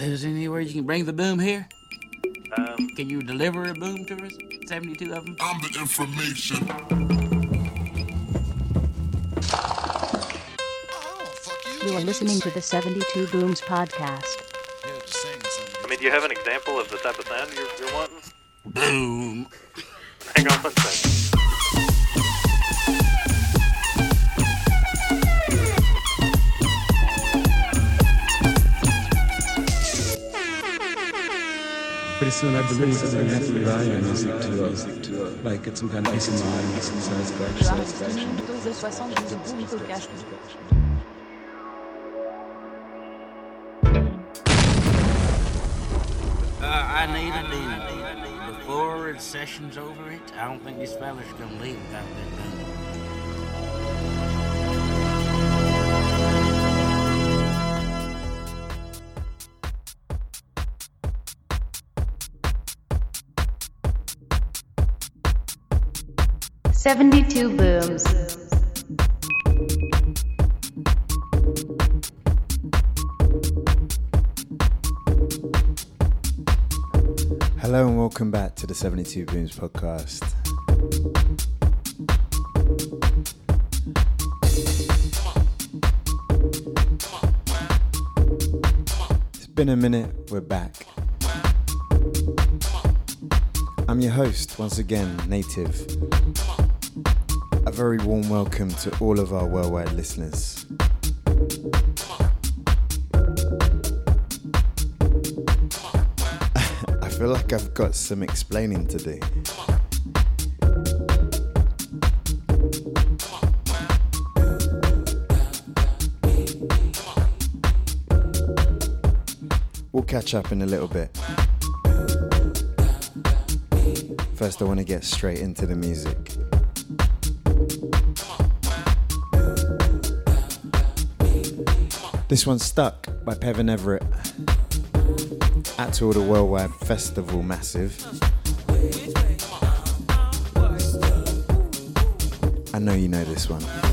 Is there anywhere you can bring the boom here? Um, Can you deliver a boom to us? 72 of them? I'm the information. You are listening to the 72 Booms podcast. I mean, do you have an example of the type of sound you're, you're wanting? Boom. Hang on one second. I believe that we have to rely on music to, uh, like some kind of peace of mind, some satisfaction. Uh, I need a deal. Before session's over, it I don't think these fellas can leave without that gun. 72 booms. Hello and welcome back to the 72 Booms podcast. It's been a minute, we're back. I'm your host once again, Native. Very warm welcome to all of our worldwide listeners. I feel like I've got some explaining to do. We'll catch up in a little bit. First, I want to get straight into the music. This one's Stuck by Pevin Everett. At to all the Worldwide Festival Massive. I know you know this one.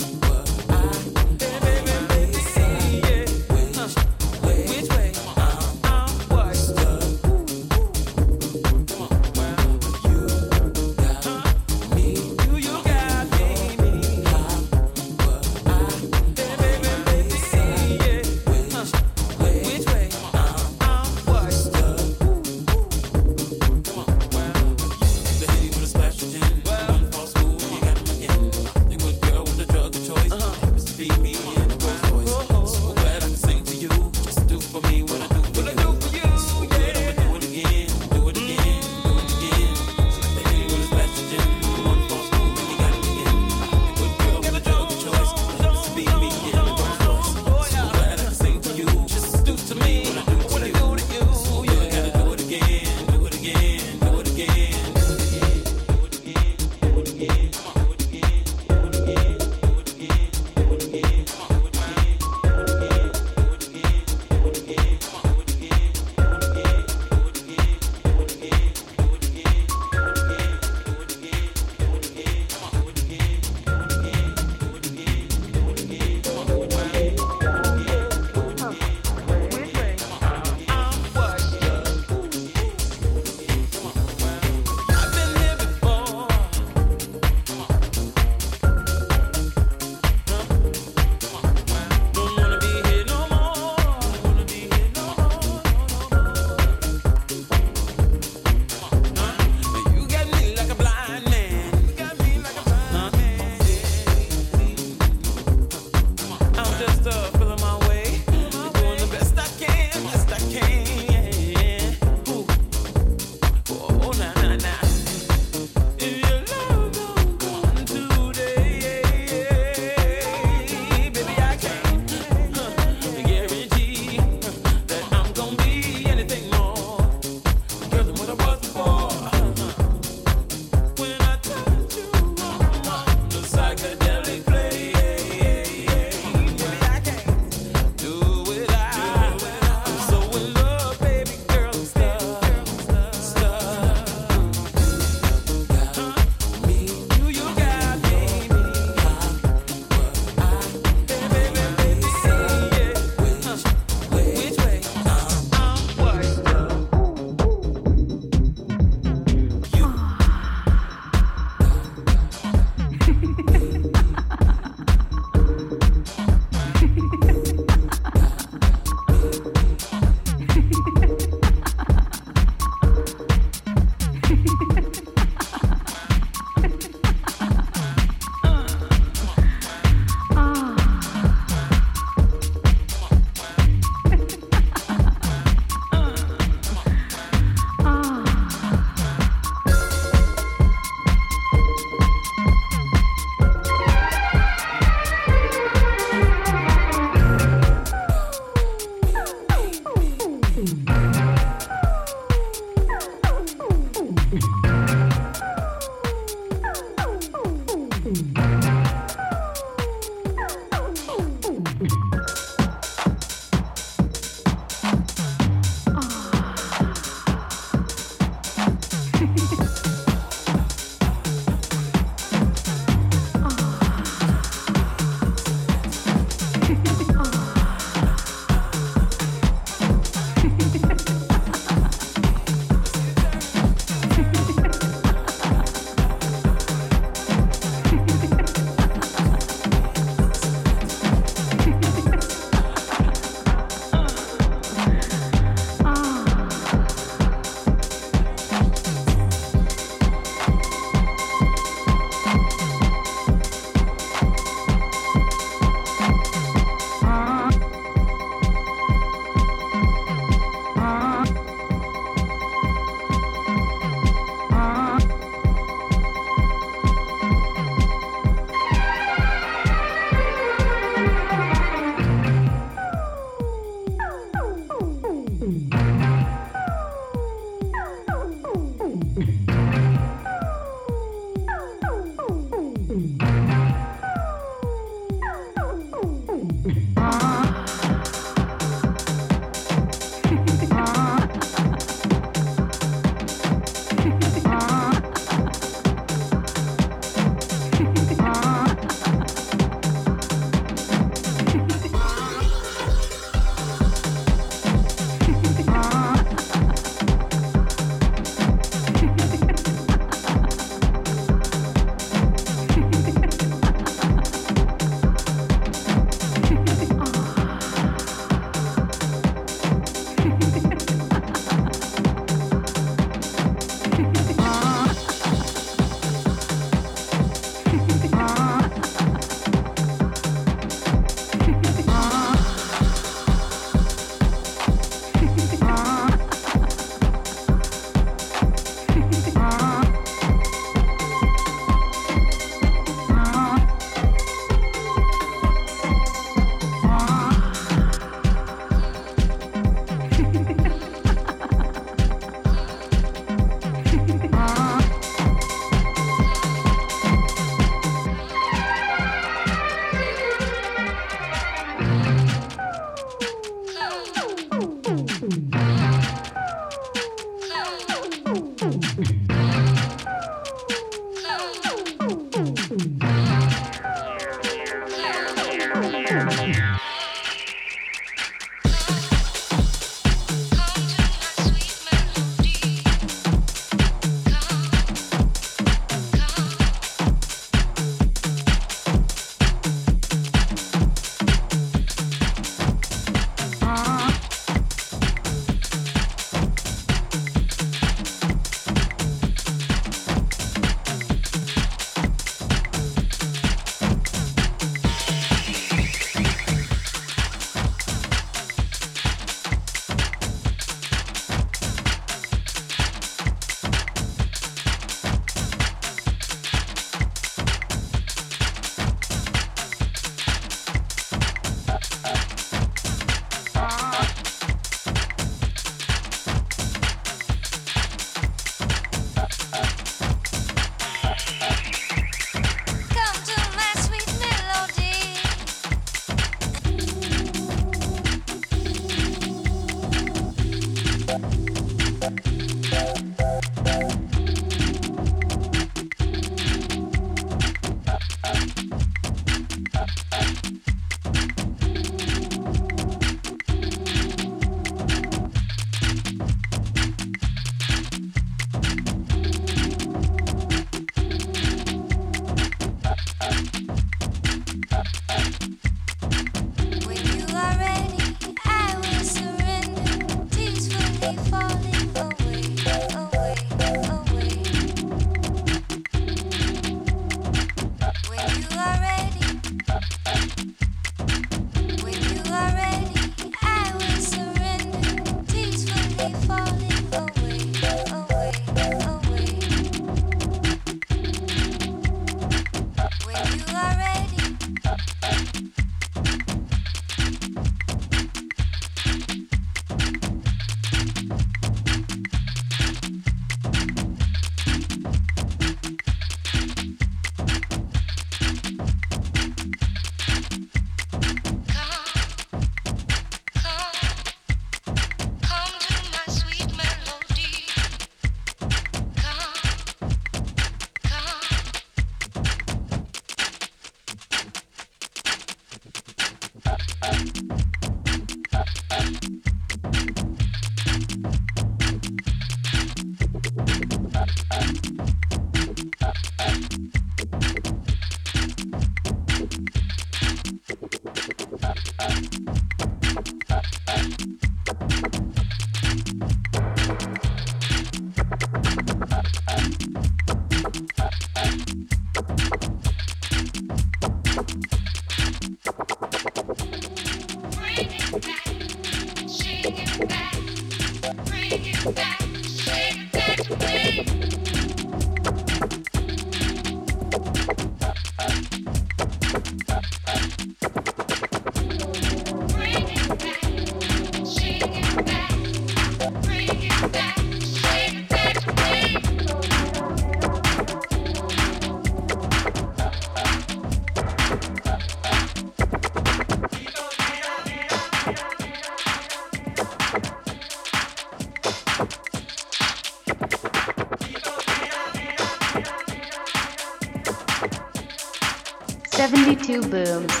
72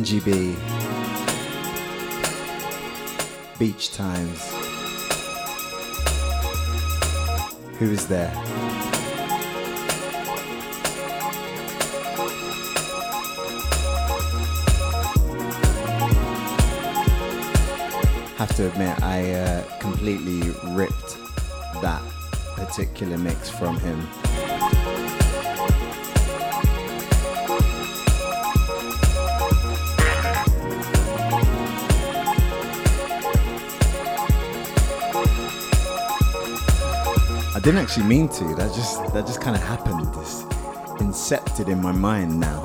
Benji B. Beach Times. Who is there? Have to admit, I uh, completely ripped that particular mix from him. I didn't actually mean to. That just that just kind of happened. It's incepted in my mind now.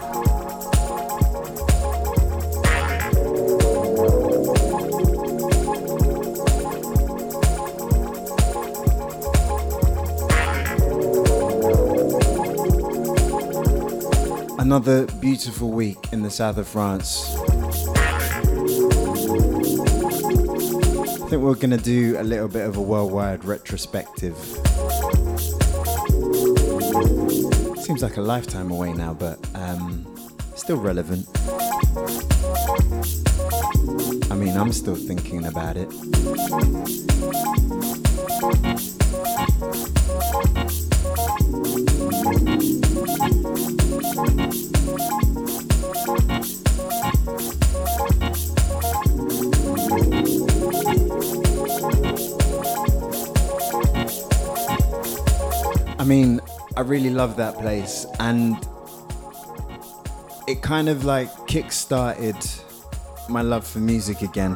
Another beautiful week in the south of France. I think we're gonna do a little bit of a worldwide retrospective. Seems like a lifetime away now, but um, still relevant. I mean, I'm still thinking about it. Really love that place, and it kind of like kick-started my love for music again.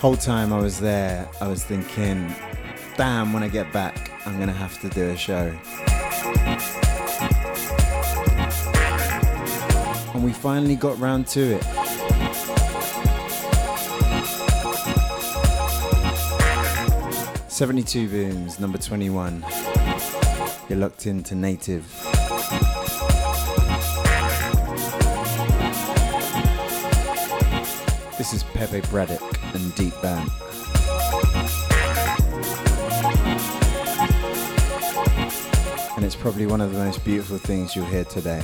Whole time I was there, I was thinking, damn, when I get back, I'm gonna have to do a show. And we finally got round to it. Seventy-two booms, number twenty-one. You're locked into native. This is Pépé Bradock and Deep Burnt. And it's probably one of the most beautiful things you'll hear today.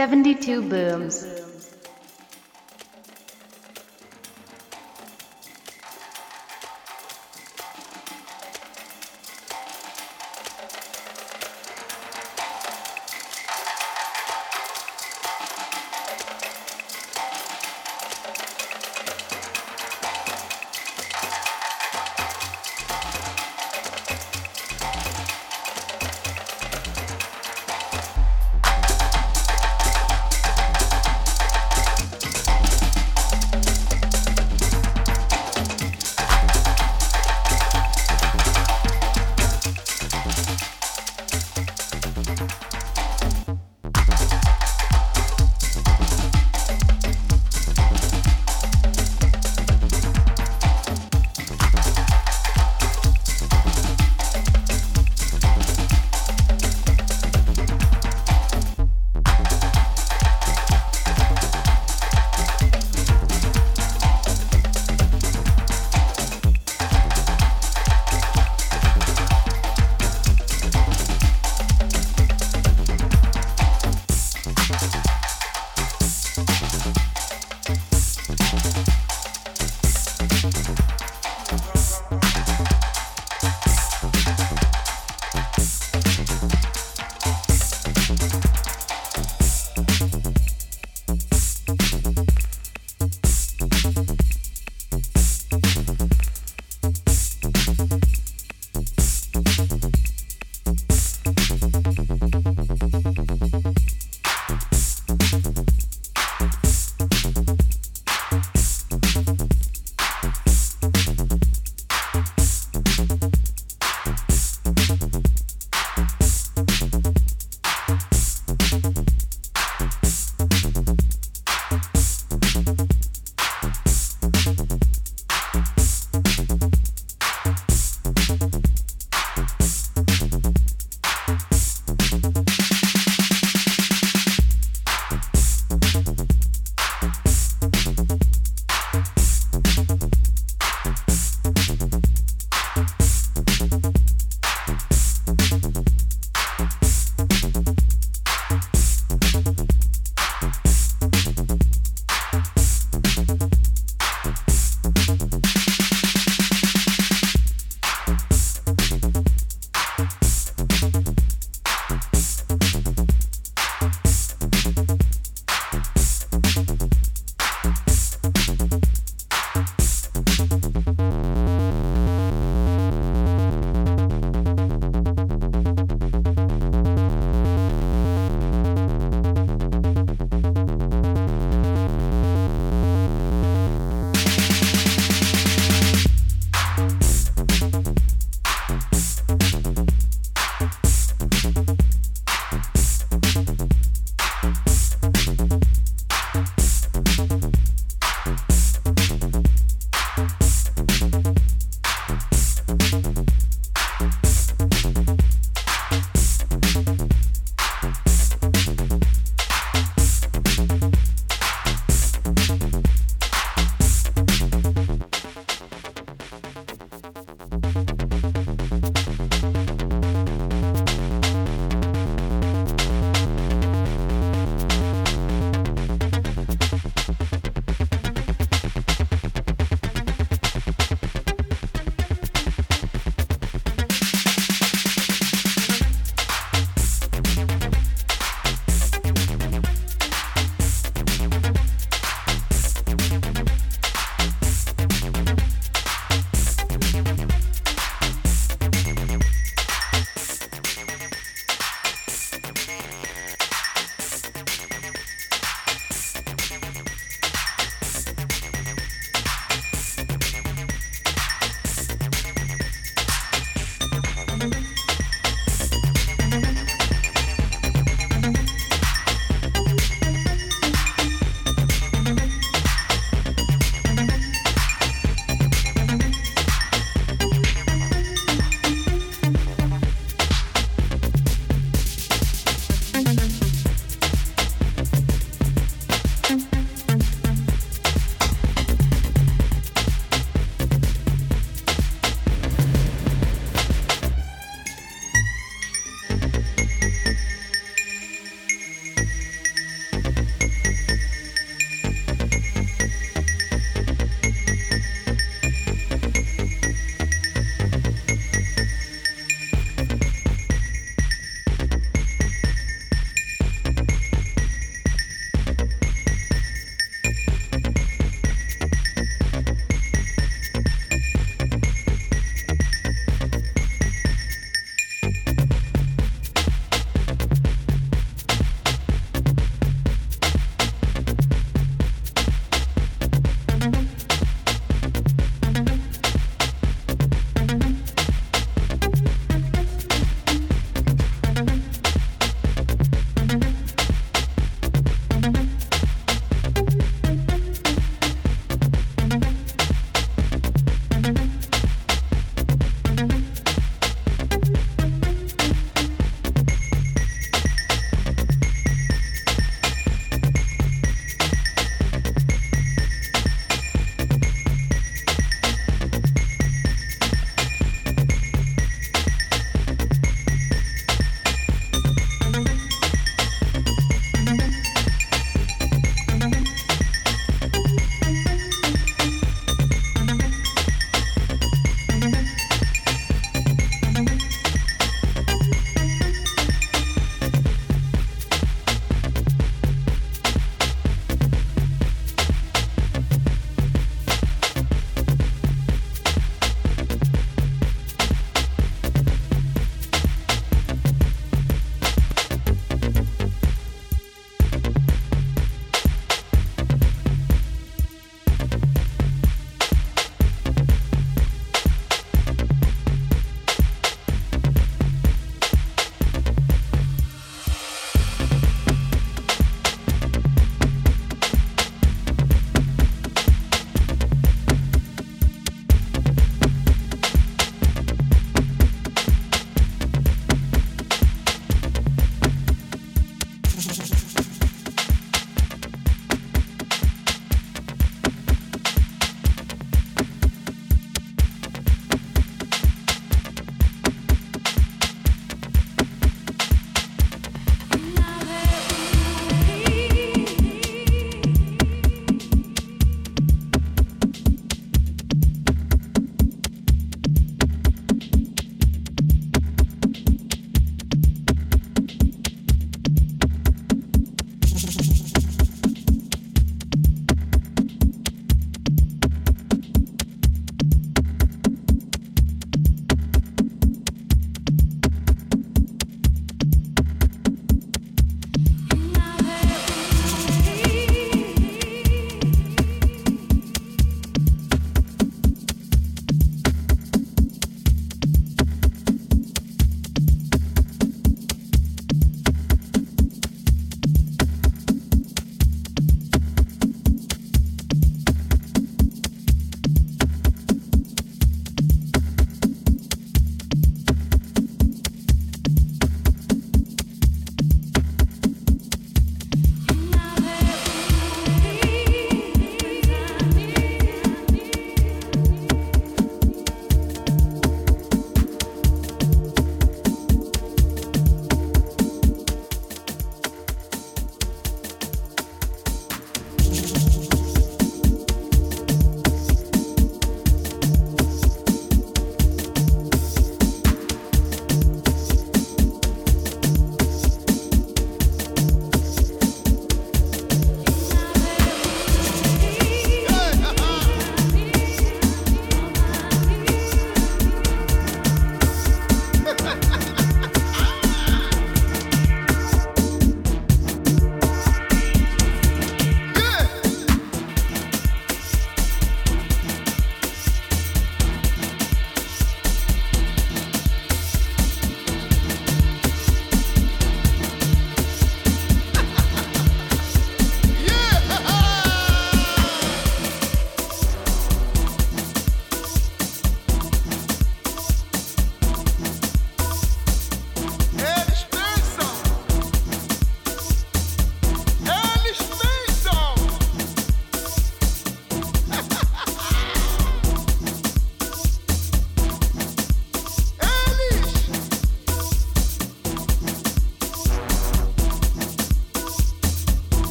72 booms.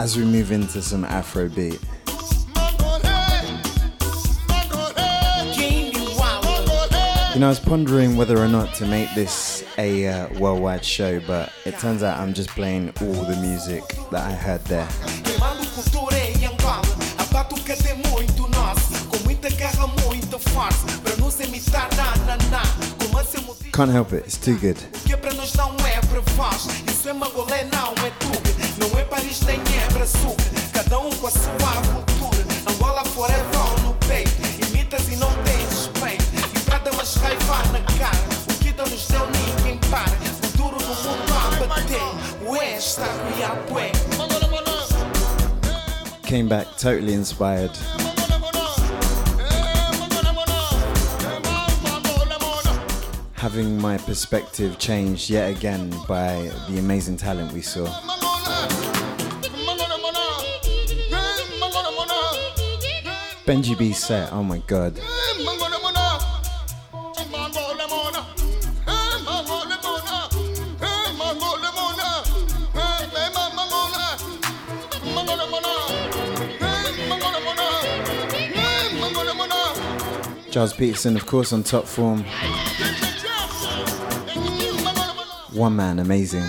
As we move into some Afrobeat. You know, I was pondering whether or not to make this a uh, worldwide show, but it turns out I'm just playing all the music that I heard there. Can't help it, it's too batucada Came back totally inspired. Having my perspective changed yet again by the amazing talent we saw. Benji B set, oh my god. Gilles Peterson, of course, on top form. One man, amazing.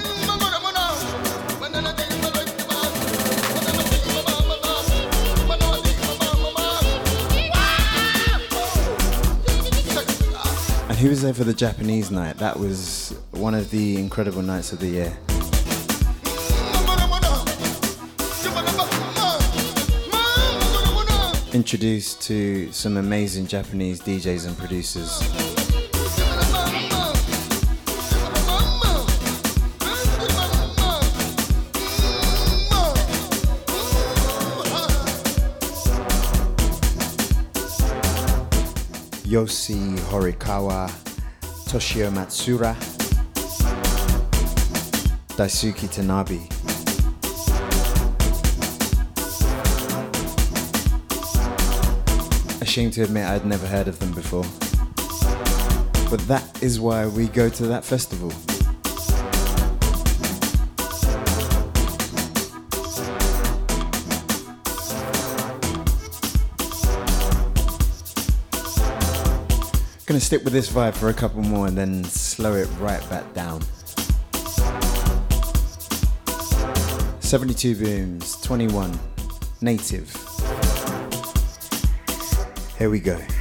And he was there for the Japanese night. That was one of the incredible nights of the year. Introduced to some amazing Japanese DJs and producers. Yosi Horikawa, Toshio Matsuura, Daisuke Tanabe. Ashamed to admit I'd never heard of them before. But that is why we go to that festival. Gonna stick with this vibe for a couple more and then slow it right back down. 72 booms, 21, native. Here we go.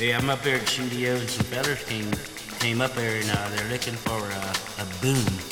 Hey, I'm up here at studio and some fellas came came up there and uh, they're looking for a, a boom.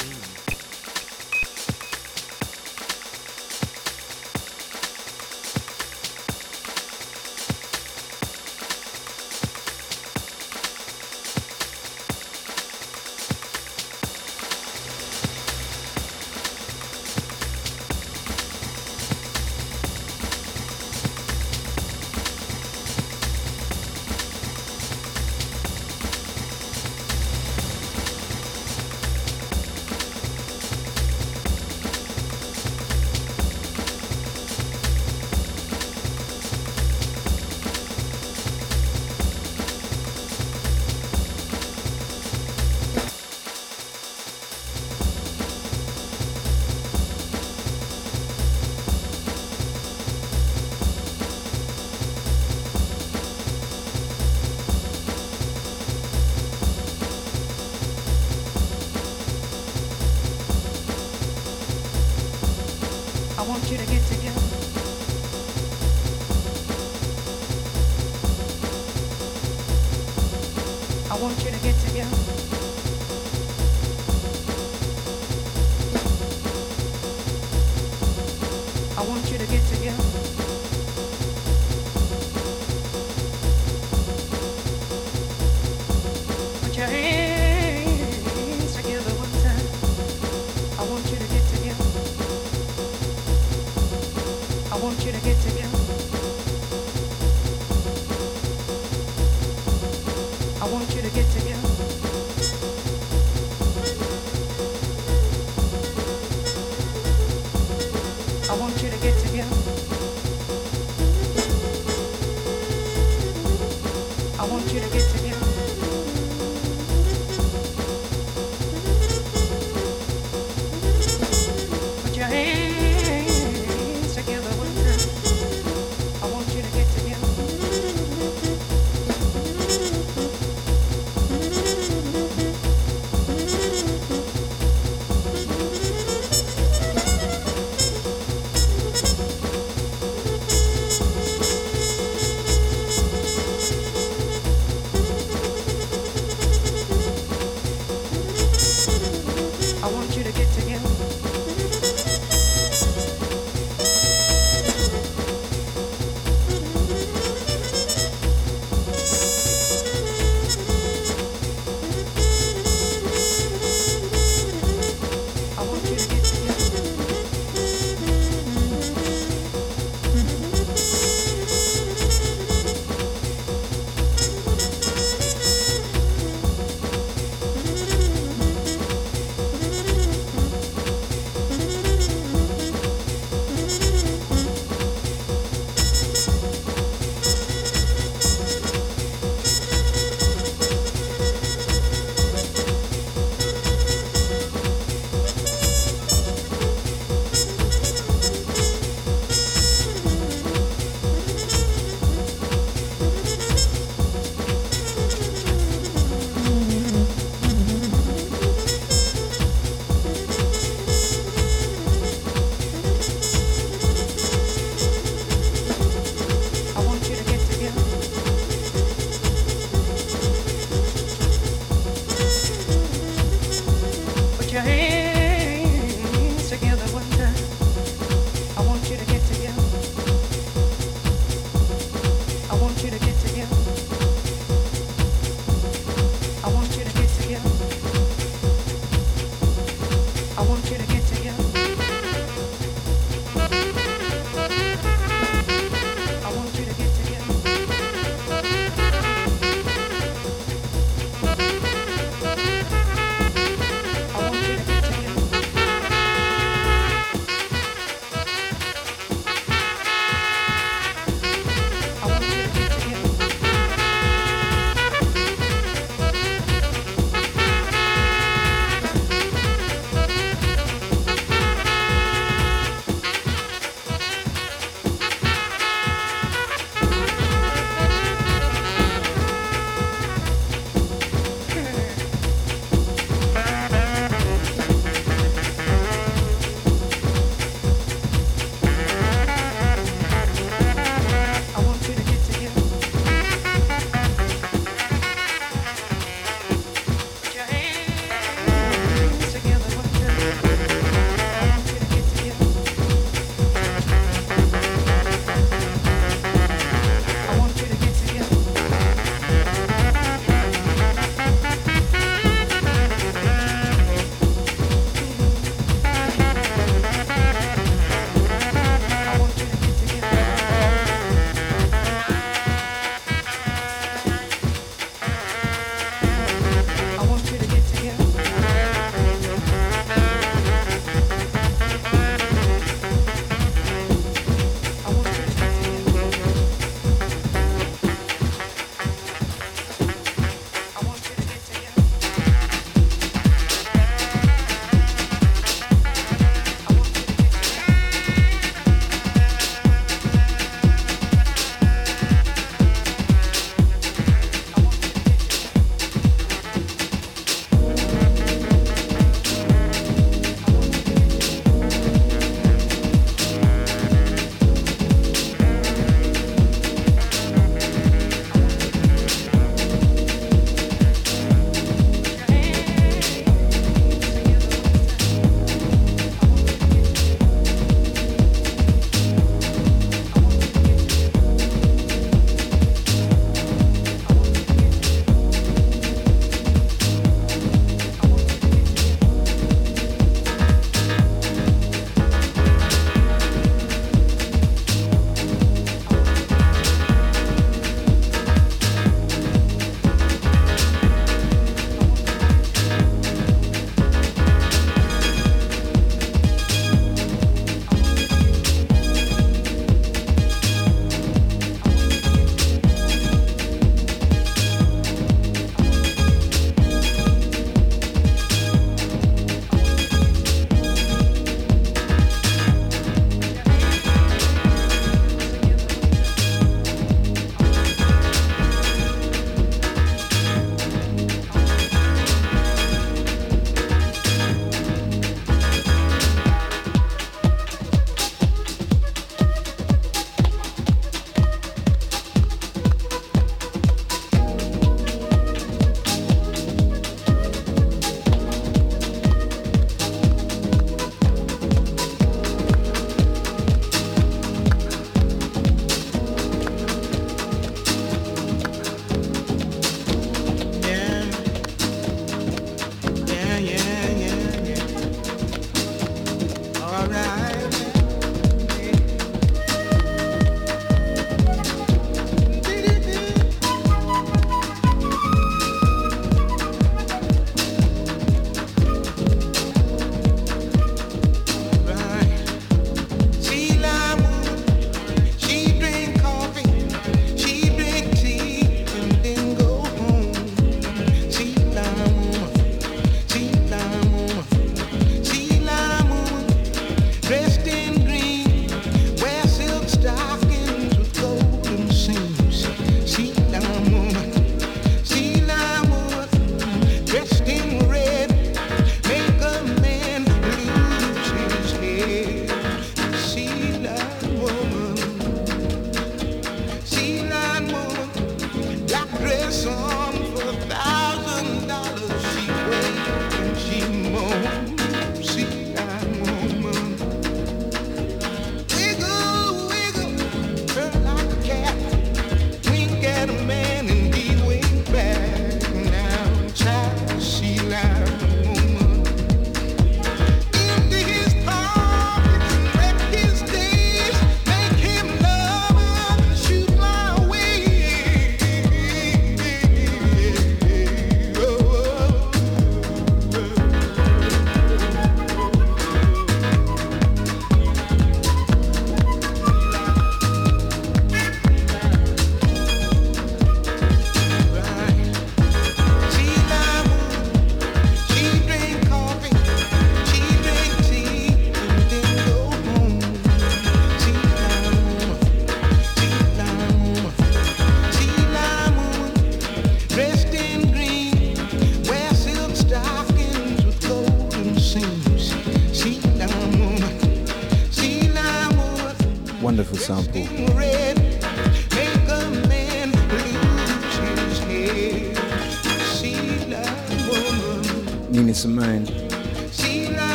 If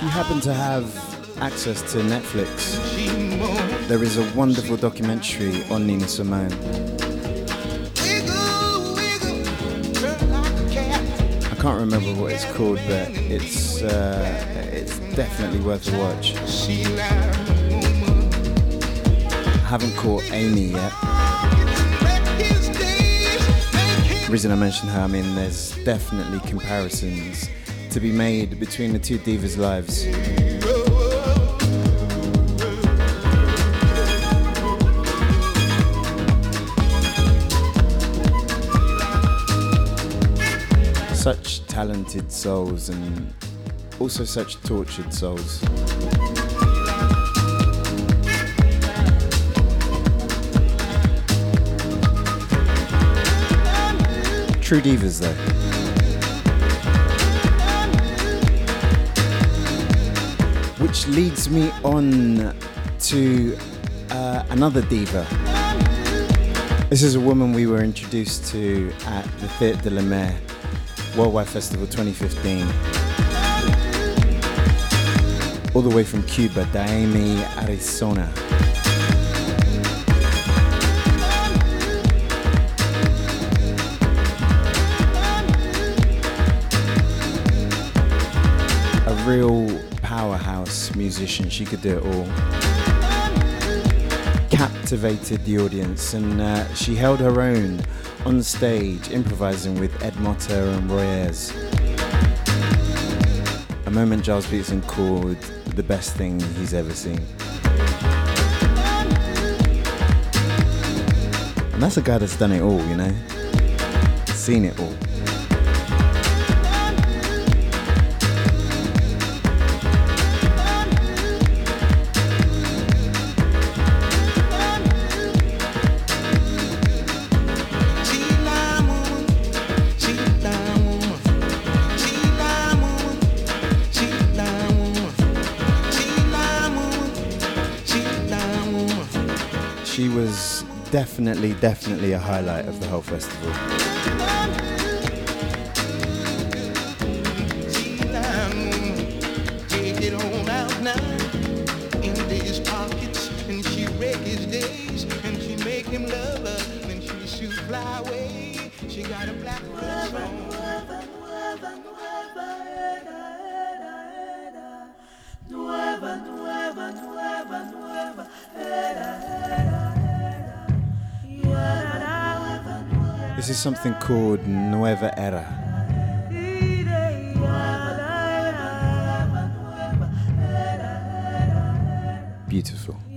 you happen to have access to Netflix, there is a wonderful documentary on Nina Simone. I can't remember what it's called, but it's uh, it's definitely worth a watch. I haven't caught Amy yet. Reason I mention her, I mean, there's definitely comparisons to be made between the two divas' lives. Such talented souls and also such tortured souls. True divas, though. Which leads me on to uh, another diva. This is a woman we were introduced to at the Theatre de la Mer Worldwide Festival 2015. All the way from Cuba, Daymé Arocena. Musician. She could do it all. Captivated the audience, and uh, she held her own on stage, improvising with Ed Motta and Roy Ayers. A moment Gilles Peterson called the best thing he's ever seen. And that's a guy that's done it all, you know? Seen it all. Definitely, definitely a highlight of the whole festival. Lion woman, This is something called Nueva Era. Beautiful.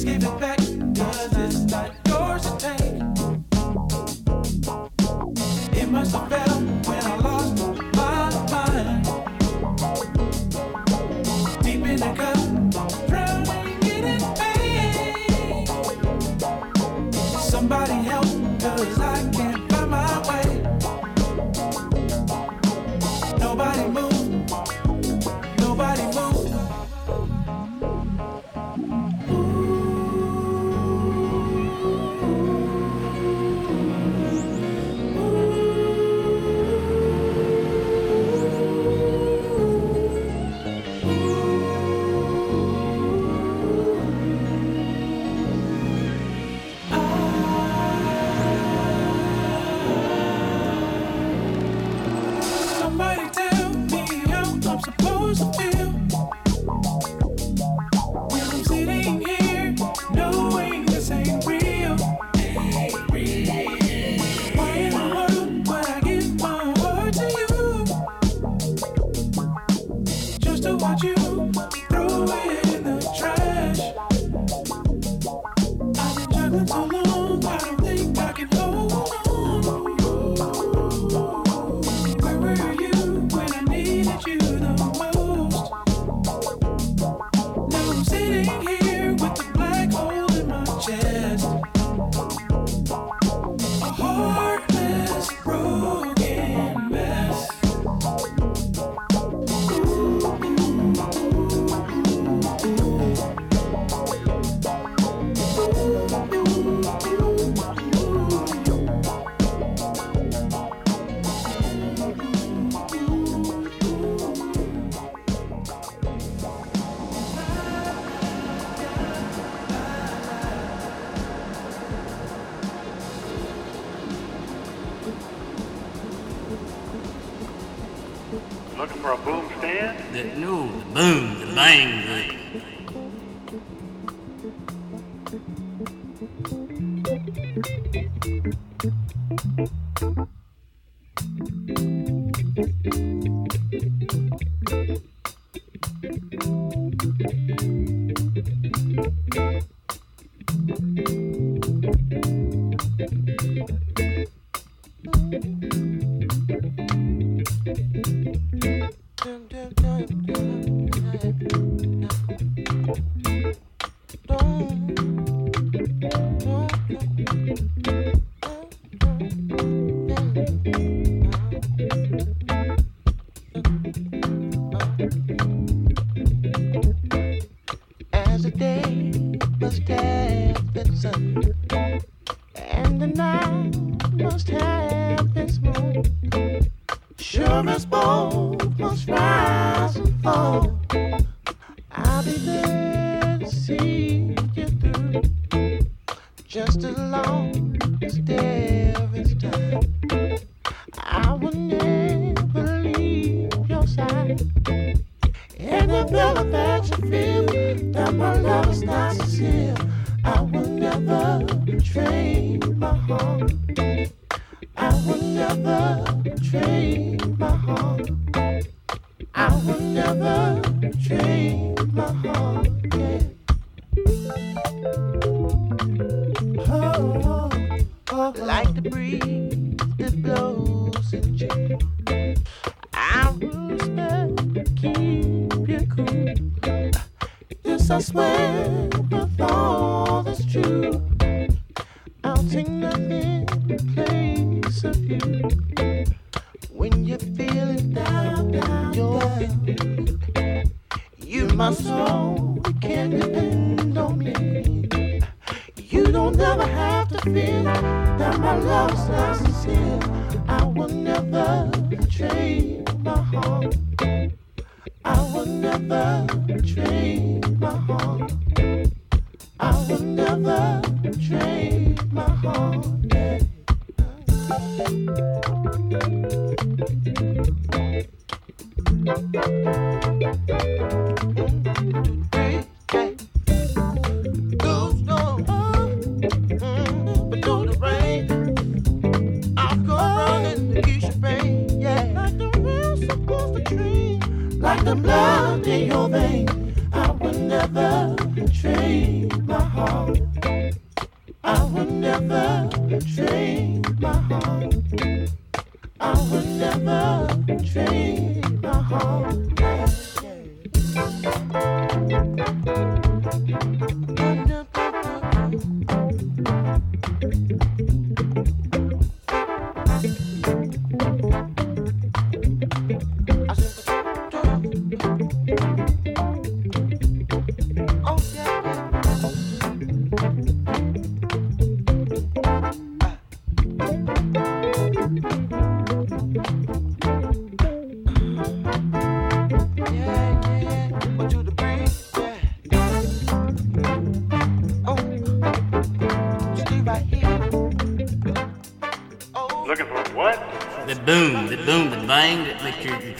Mm-hmm.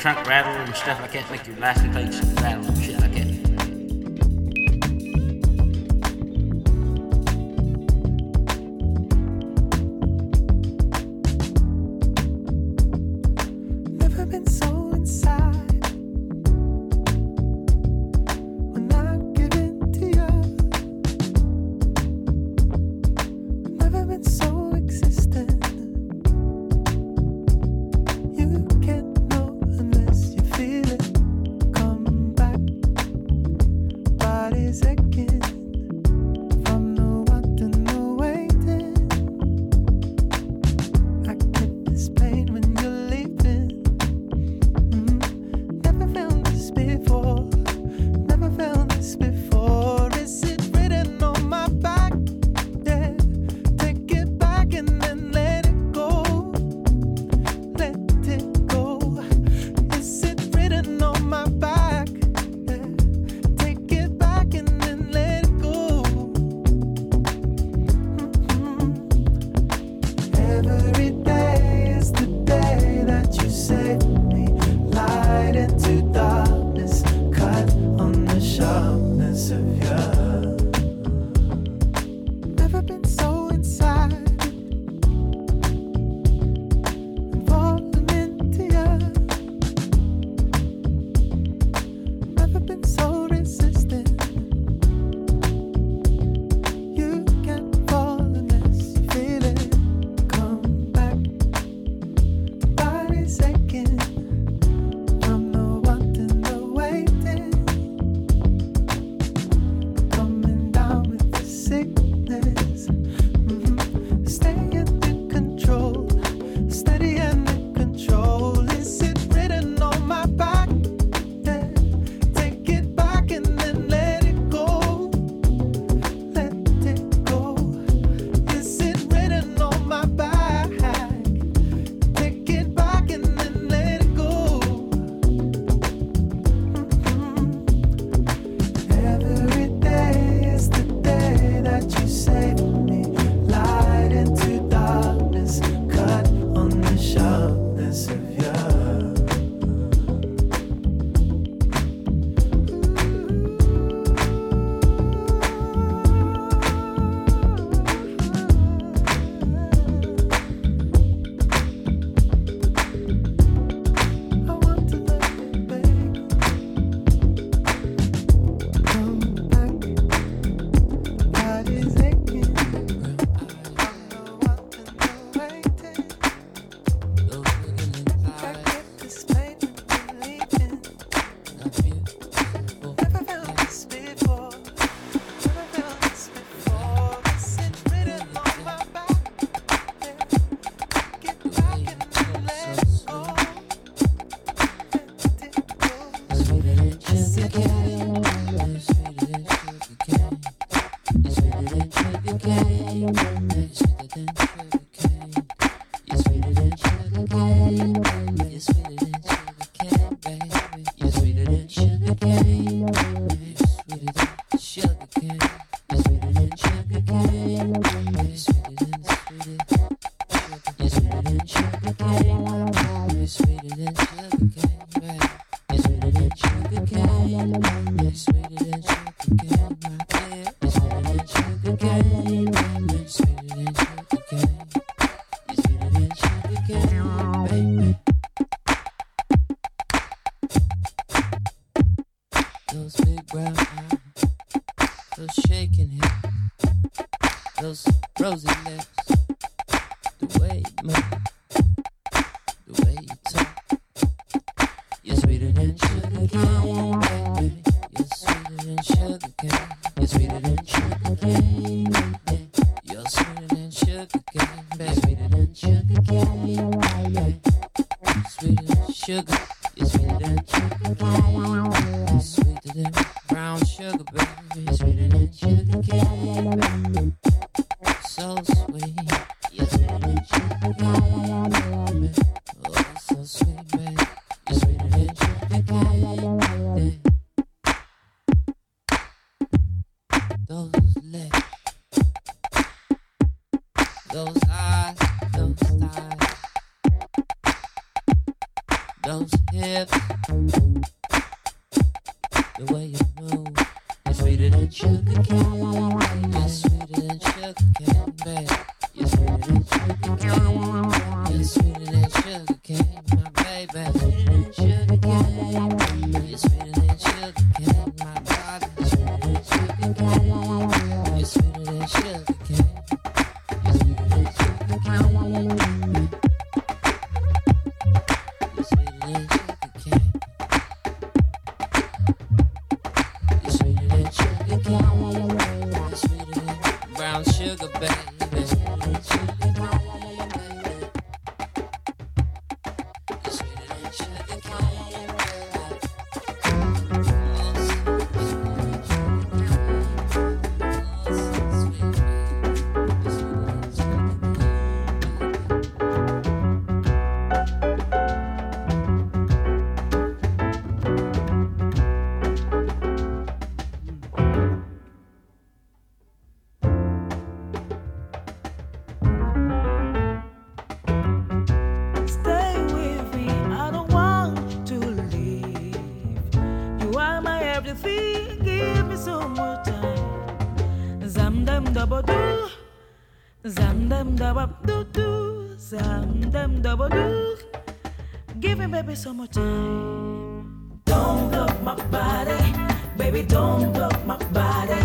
trunk rattle and stuff like that, make your license plates rattle and shit. Zam da bop doo doo, zam dam Give me, baby some more time. Don't block my body, baby. Don't block my body.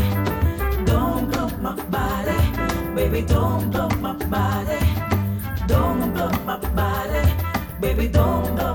Don't block my body, baby. Don't block my body. Don't block my body, baby. Don't block.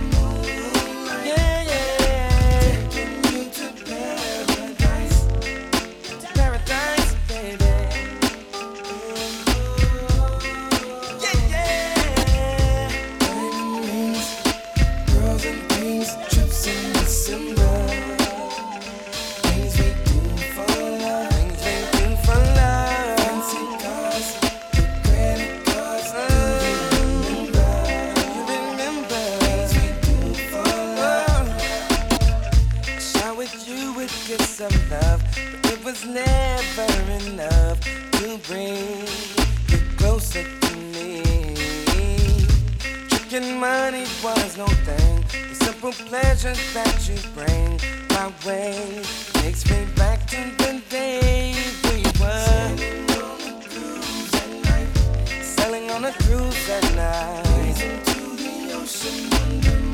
was no thing. The simple pleasures that you bring my way takes me back to the day we were sailing on a cruise at night. Into the ocean under moonlight.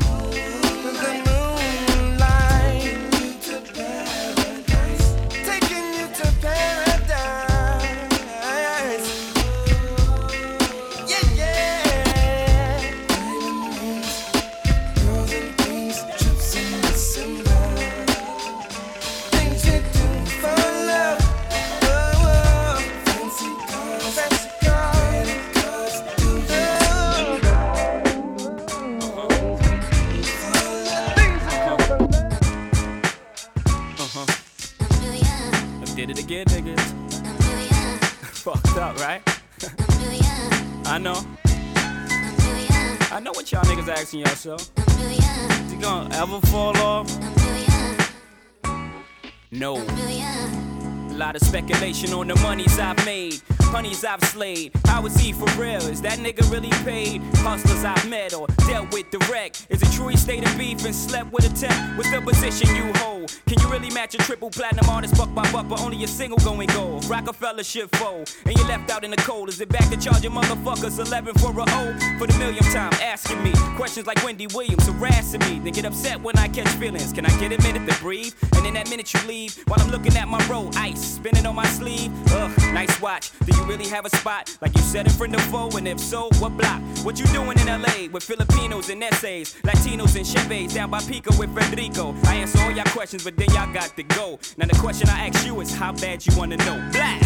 Asking yourself. Is he gonna ever fall off? No. A lot of speculation on the monies I've made, honeys I've slayed. How is he for real? Is that nigga really paid? Hustlers I've met or dealt with direct. Is it true he stayed in beef and slept with a tech? What's the position you hold? Can you really match a triple platinum artist buck by buck, but only a single going gold? Rockefeller shit fold, and you left out in the cold. Is it back to charging motherfuckers 11 for a O? For the millionth time, asking me questions like Wendy Williams harassing me. They get upset when I catch feelings. Can I get a minute to breathe? And in that minute you leave, while I'm looking at my roll, ice spinning on my sleeve. Ugh, nice watch. Do you really have a spot like you said in front of foe? And if so, what block? What you doing in LA with Filipinos and essays, Latinos and Chevys down by Pico with Federico? I answer all y'all questions, but then y'all got to go. Now the question I ask you is how bad you wanna know. Blah.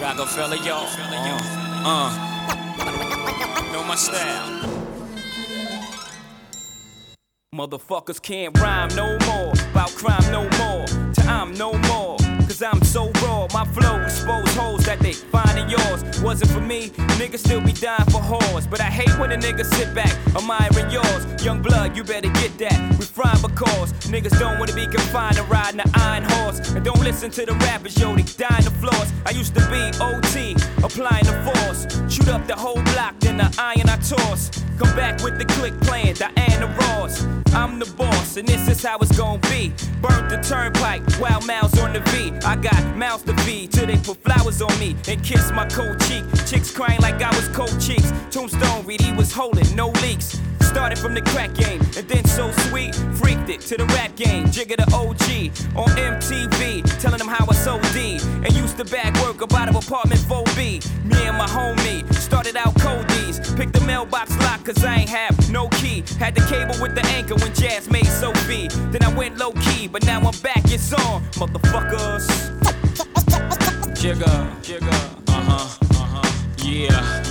Rockefeller, y'all. Uh, uh. Know my style. Motherfuckers can't rhyme no more. About crime no more. time no more. Cause I'm so My flow expose holes that they find in yours. Wasn't for me, niggas still be dying for whores. But I hate when a nigga sit back, admiring yours. Young blood, you better get that. We frying because niggas don't wanna be confined to riding an iron horse. And don't listen to the rappers, yo, they dying the floors. I used to be OT, applying the force. Shoot up the whole block, then the iron I toss. Come back with the click playing Diana Ross. I'm the boss, and this is how it's gonna be. Burnt the turnpike, wild mouths on the V. I got mouths to feed till they put flowers on me and kiss my cold cheek. Chicks crying like I was cold cheeks. Tombstone read he was holding, no leaks. Started from the crack game, and then so sweet, freaked it to the rap game. Jigga the OG on MTV, telling them how I sold D. And used to bag work about out of apartment 4B. Me and my homie started out Cody's. Picked the mailbox lock, cause I ain't have no key. Had the cable with the anchor when Jazz made Sophie. Then I went low key, but now I'm back, it's on, motherfuckers. Jigga, jigga, uh huh, uh huh, yeah, yeah,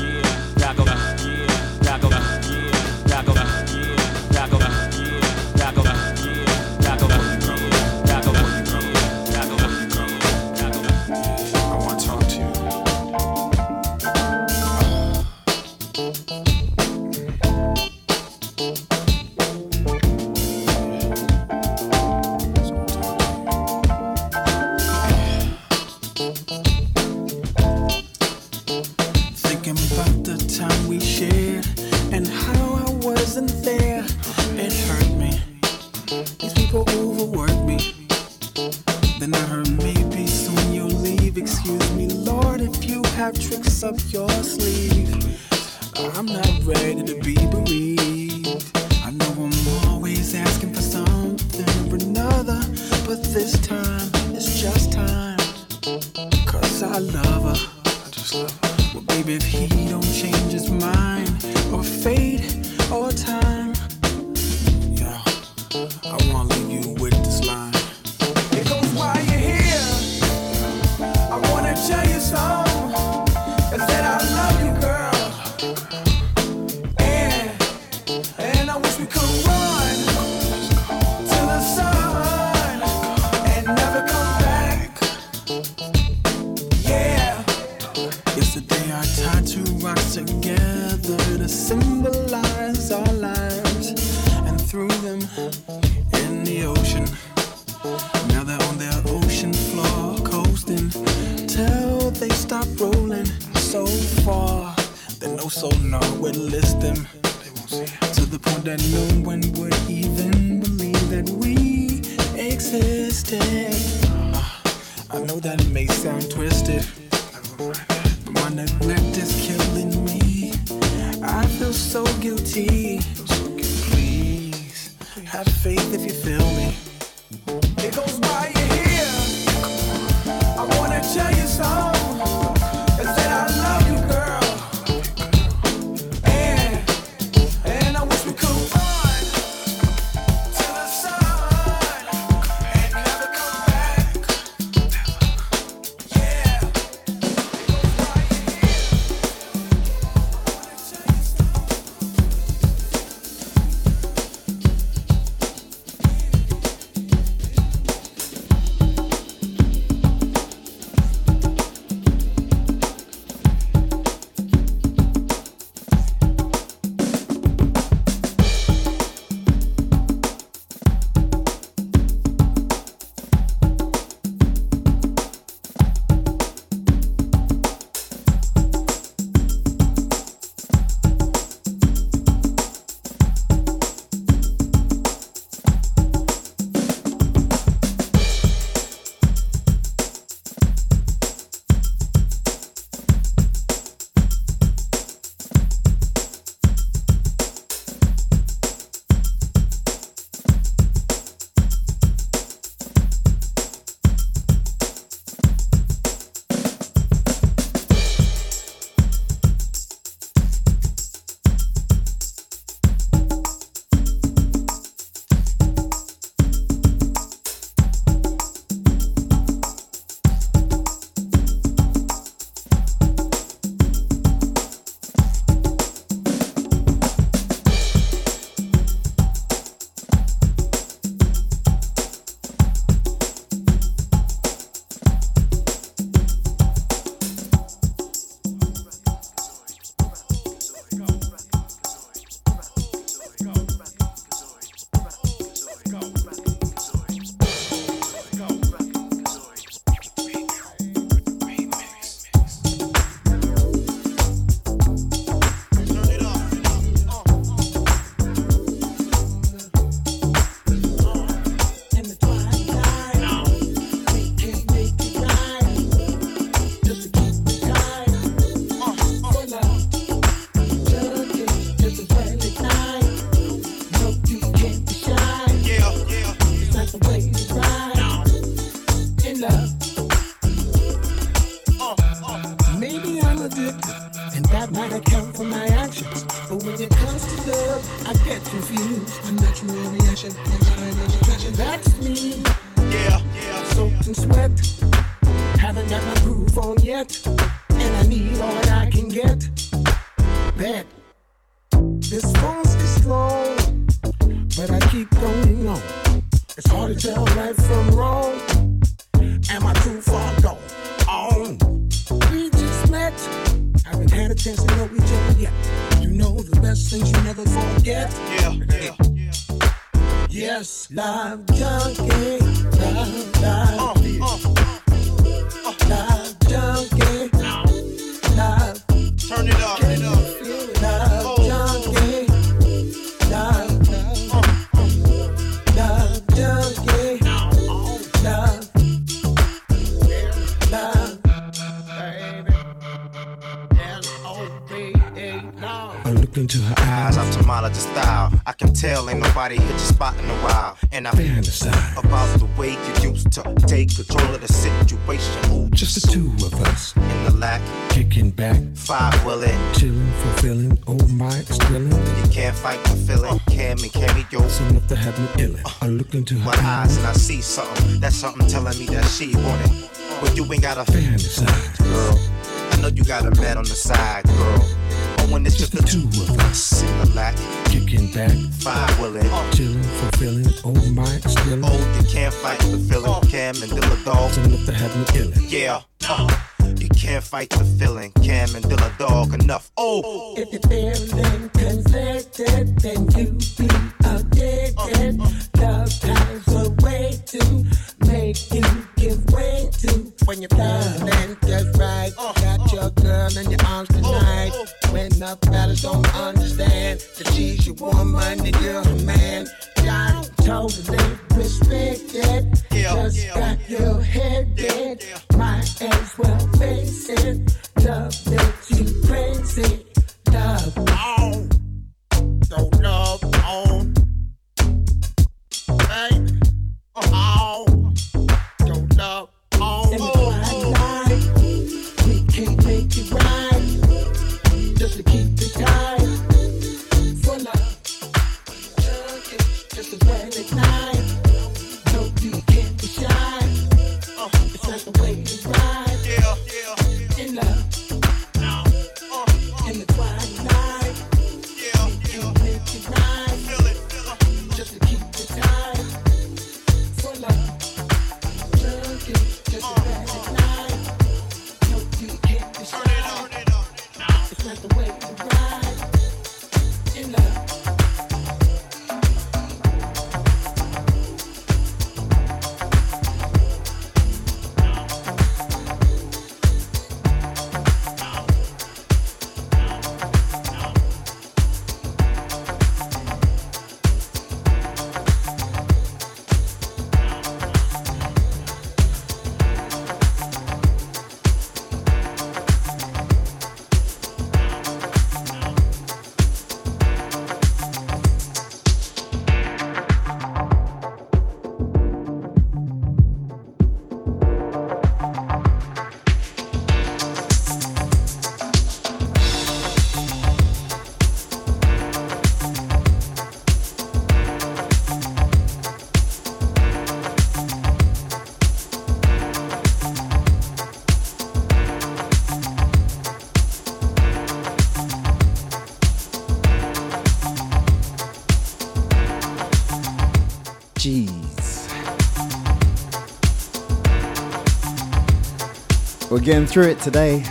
We're getting through it today.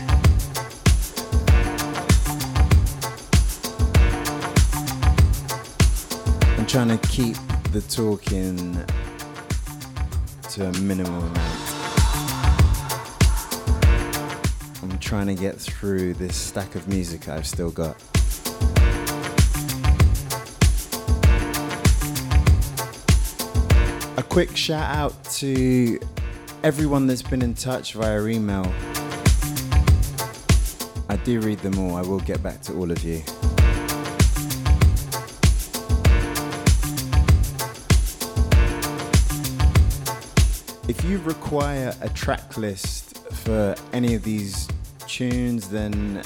I'm trying to keep the talking to a minimal amount. I'm trying to get through this stack of music I've still got. A quick shout out to everyone that's been in touch via email. I do read them all. I will get back to all of you. If you require a track list for any of these tunes, then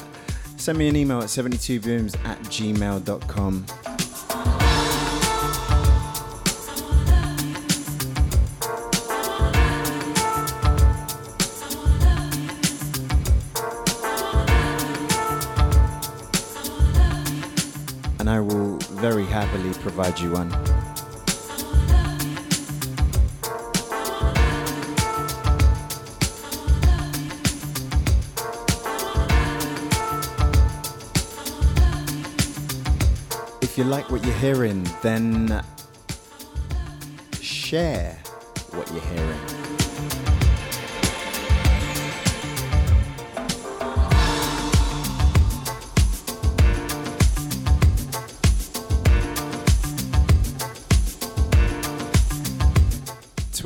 send me an email at 72booms at gmail.com. happily provide you one. If you like what you're hearing, then share what you're hearing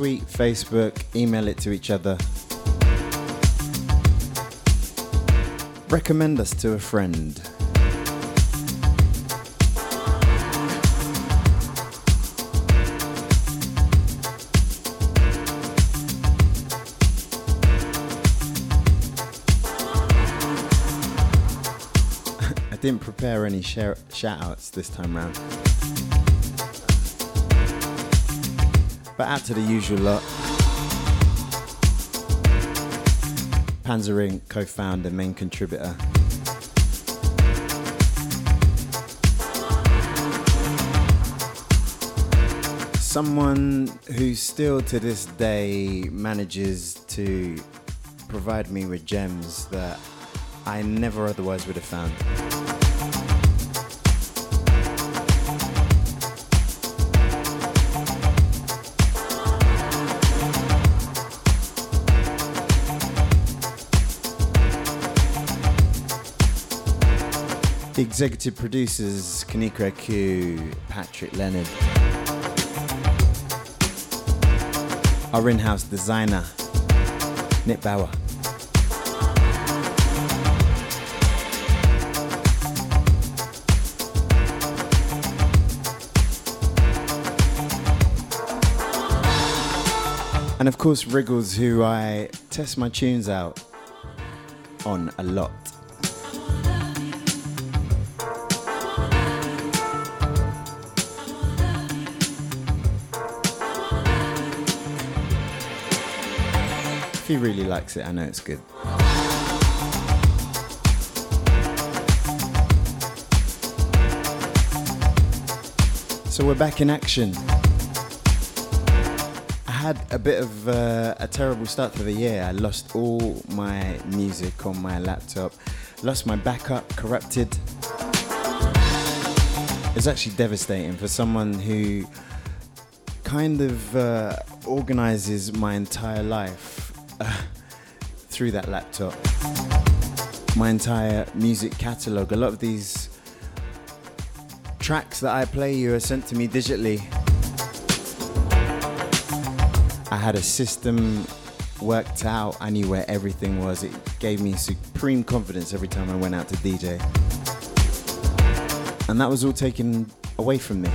tweet, Facebook, email it to each other. Recommend us to a friend. I didn't prepare any share- shout outs this time round. But out to the usual lot. Panzering, co founder, main contributor. Someone who still to this day manages to provide me with gems that I never otherwise would have found. The executive producers, Kanika Q, Patrick Leonard. Our in house designer, Nick Bauer. And of course, Wriggles, who I test my tunes out on a lot. If he really likes it, I know it's good. So we're back in action. I had a bit of uh, a terrible start to the year. I lost all my music on my laptop, lost my backup, corrupted. It's actually devastating for someone who kind of uh, organizes my entire life uh, through that laptop. My entire music catalog. A lot of these tracks that I play you are sent to me digitally. I had a system worked out. I knew where everything was. It gave me supreme confidence every time I went out to DJ. And that was all taken away from me.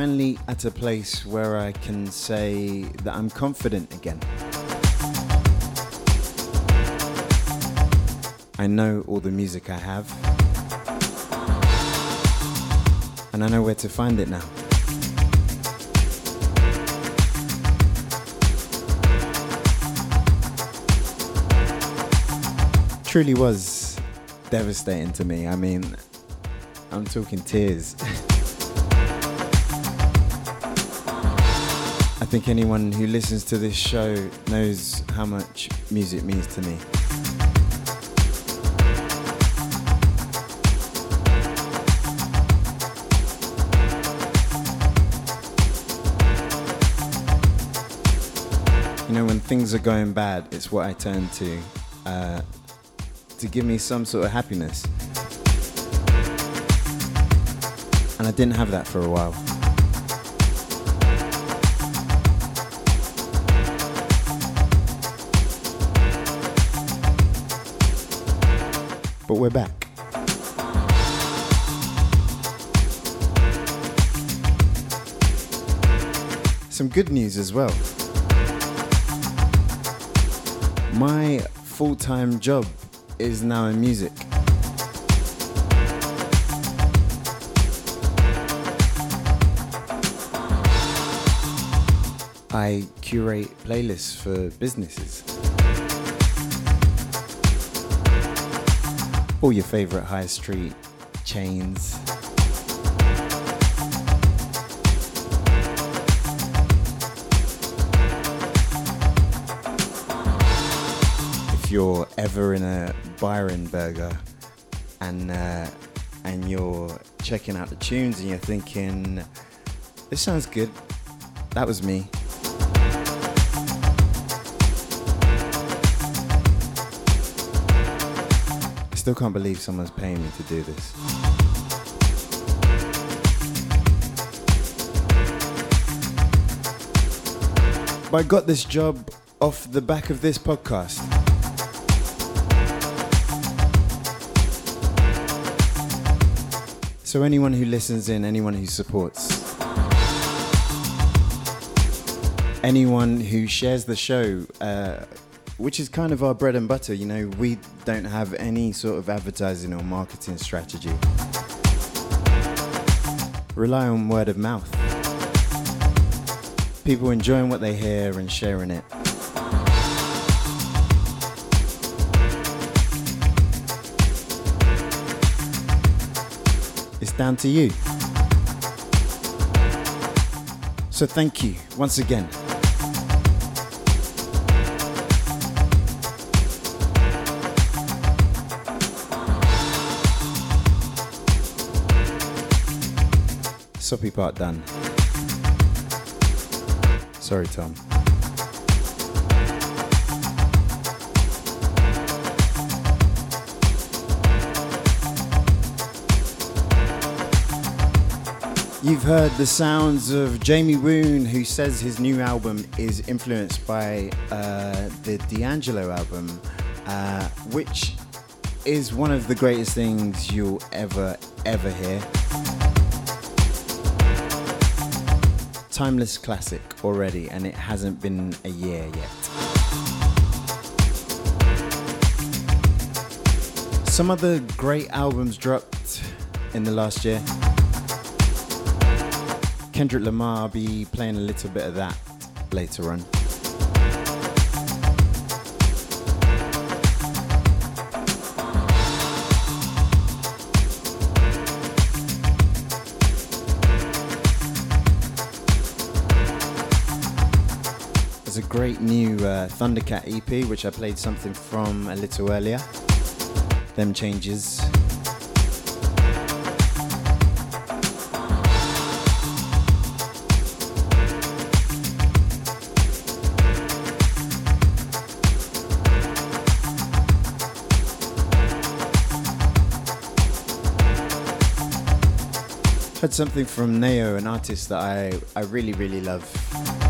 Finally at a place where I can say that I'm confident again. I know all the music I have, and I know where to find it now. Truly was devastating to me. I mean, I'm talking tears. I think anyone who listens to this show knows how much music means to me. You know, when things are going bad, it's what I turn to uh, to give me some sort of happiness. And I didn't have that for a while. But we're back. Some good news as well. My full time job is now in music. I curate playlists for businesses. All your favorite high street chains. If you're ever in a Byron burger and uh, and you're checking out the tunes and you're thinking, this sounds good, that was me. Still can't believe someone's paying me to do this. But I got this job off the back of this podcast. So, anyone who listens in, anyone who supports, anyone who shares the show, uh, which is kind of our bread and butter, you know, we don't have any sort of advertising or marketing strategy. Rely on word of mouth. People enjoying what they hear and sharing it. It's down to you. So thank you once again. Soppy part done. Sorry, Tom. You've heard the sounds of Jamie Woon, who says his new album is influenced by uh, the D'Angelo album, uh, which is one of the greatest things you'll ever, ever hear. Timeless classic already, and it hasn't been a year yet. Some other great albums dropped in the last year. Kendrick Lamar, I'll be playing a little bit of that later on. Great new uh, Thundercat EP, which I played something from a little earlier. Them changes. Had something from Neo, an artist that I, I really, really love.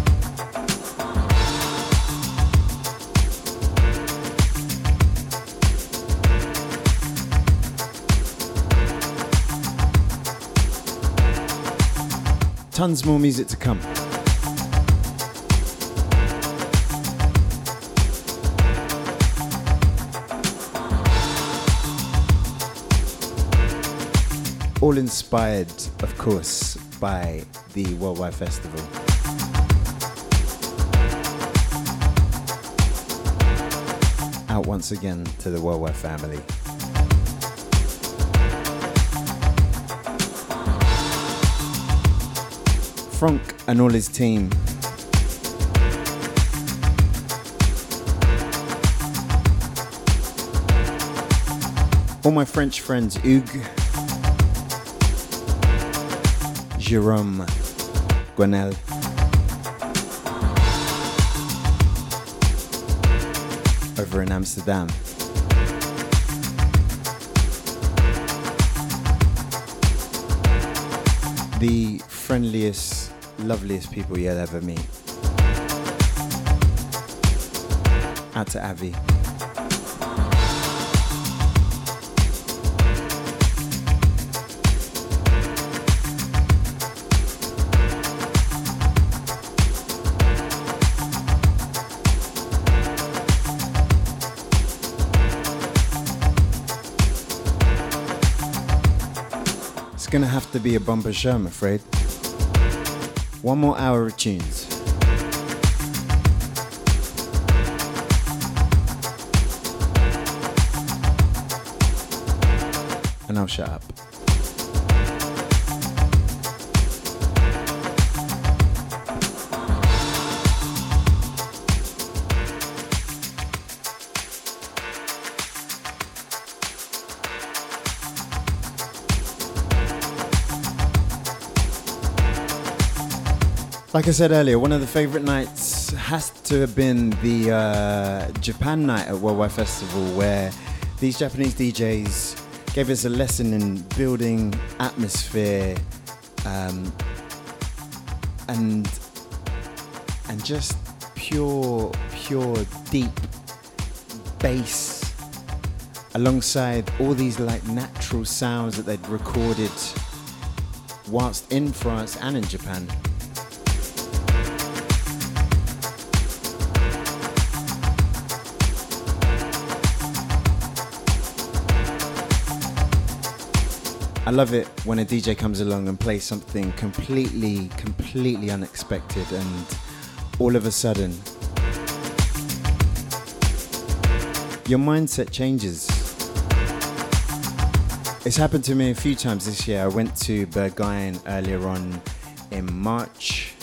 Tons more music to come. All inspired, of course, by the Worldwide Festival. Out once again to the Worldwide family. Frank and all his team. All my French friends, Hugues, Jerome, Gwenel. Over in Amsterdam. The friendliest, loveliest people you'll ever meet. Out to Avi. It's gonna have to be a bumper show, I'm afraid. One more hour of tunes. And I'll shut up. Like I said earlier, one of the favorite nights has to have been the uh, Japan night at Worldwide Festival, where these Japanese DJs gave us a lesson in building atmosphere um, and and just pure, pure, deep bass alongside all these like natural sounds that they'd recorded whilst in France and in Japan. I love it when a DJ comes along and plays something completely, completely unexpected, and all of a sudden, your mindset changes. It's happened to me a few times this year. I went to Berghain earlier on in March,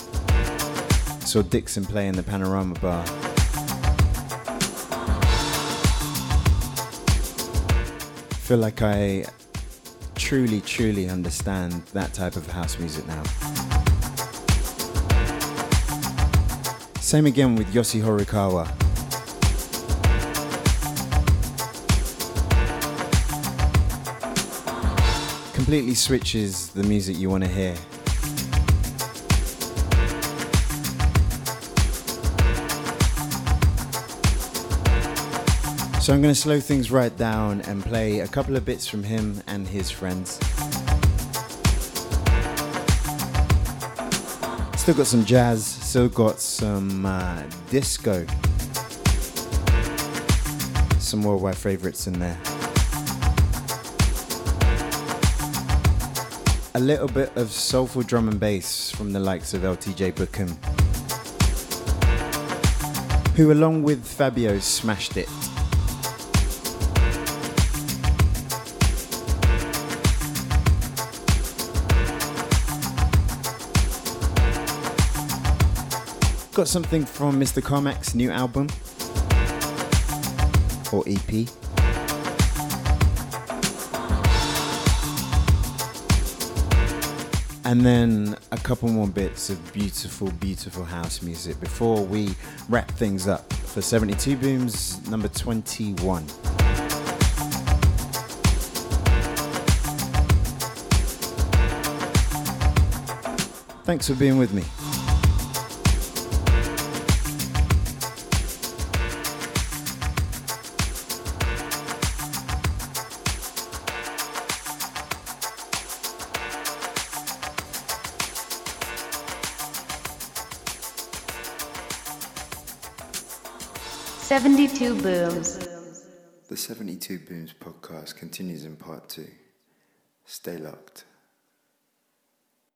saw Dixon play in the Panorama Bar. feel like I truly, truly understand that type of house music now. Same again with Yosi Horikawa. Completely switches the music you want to hear. So I'm going to slow things right down and play a couple of bits from him and his friends. Still got some jazz, still got some uh, disco. Some my favorites in there. A little bit of soulful drum and bass from the likes of LTJ Bukem, who, along with Fabio, smashed it. Got something from Mr. Carmack's new album or EP. And then a couple more bits of beautiful, beautiful house music before we wrap things up for 72 Booms number 21. Thanks for being with me. Seventy-two booms. The 72 Booms podcast continues in part two. Stay locked.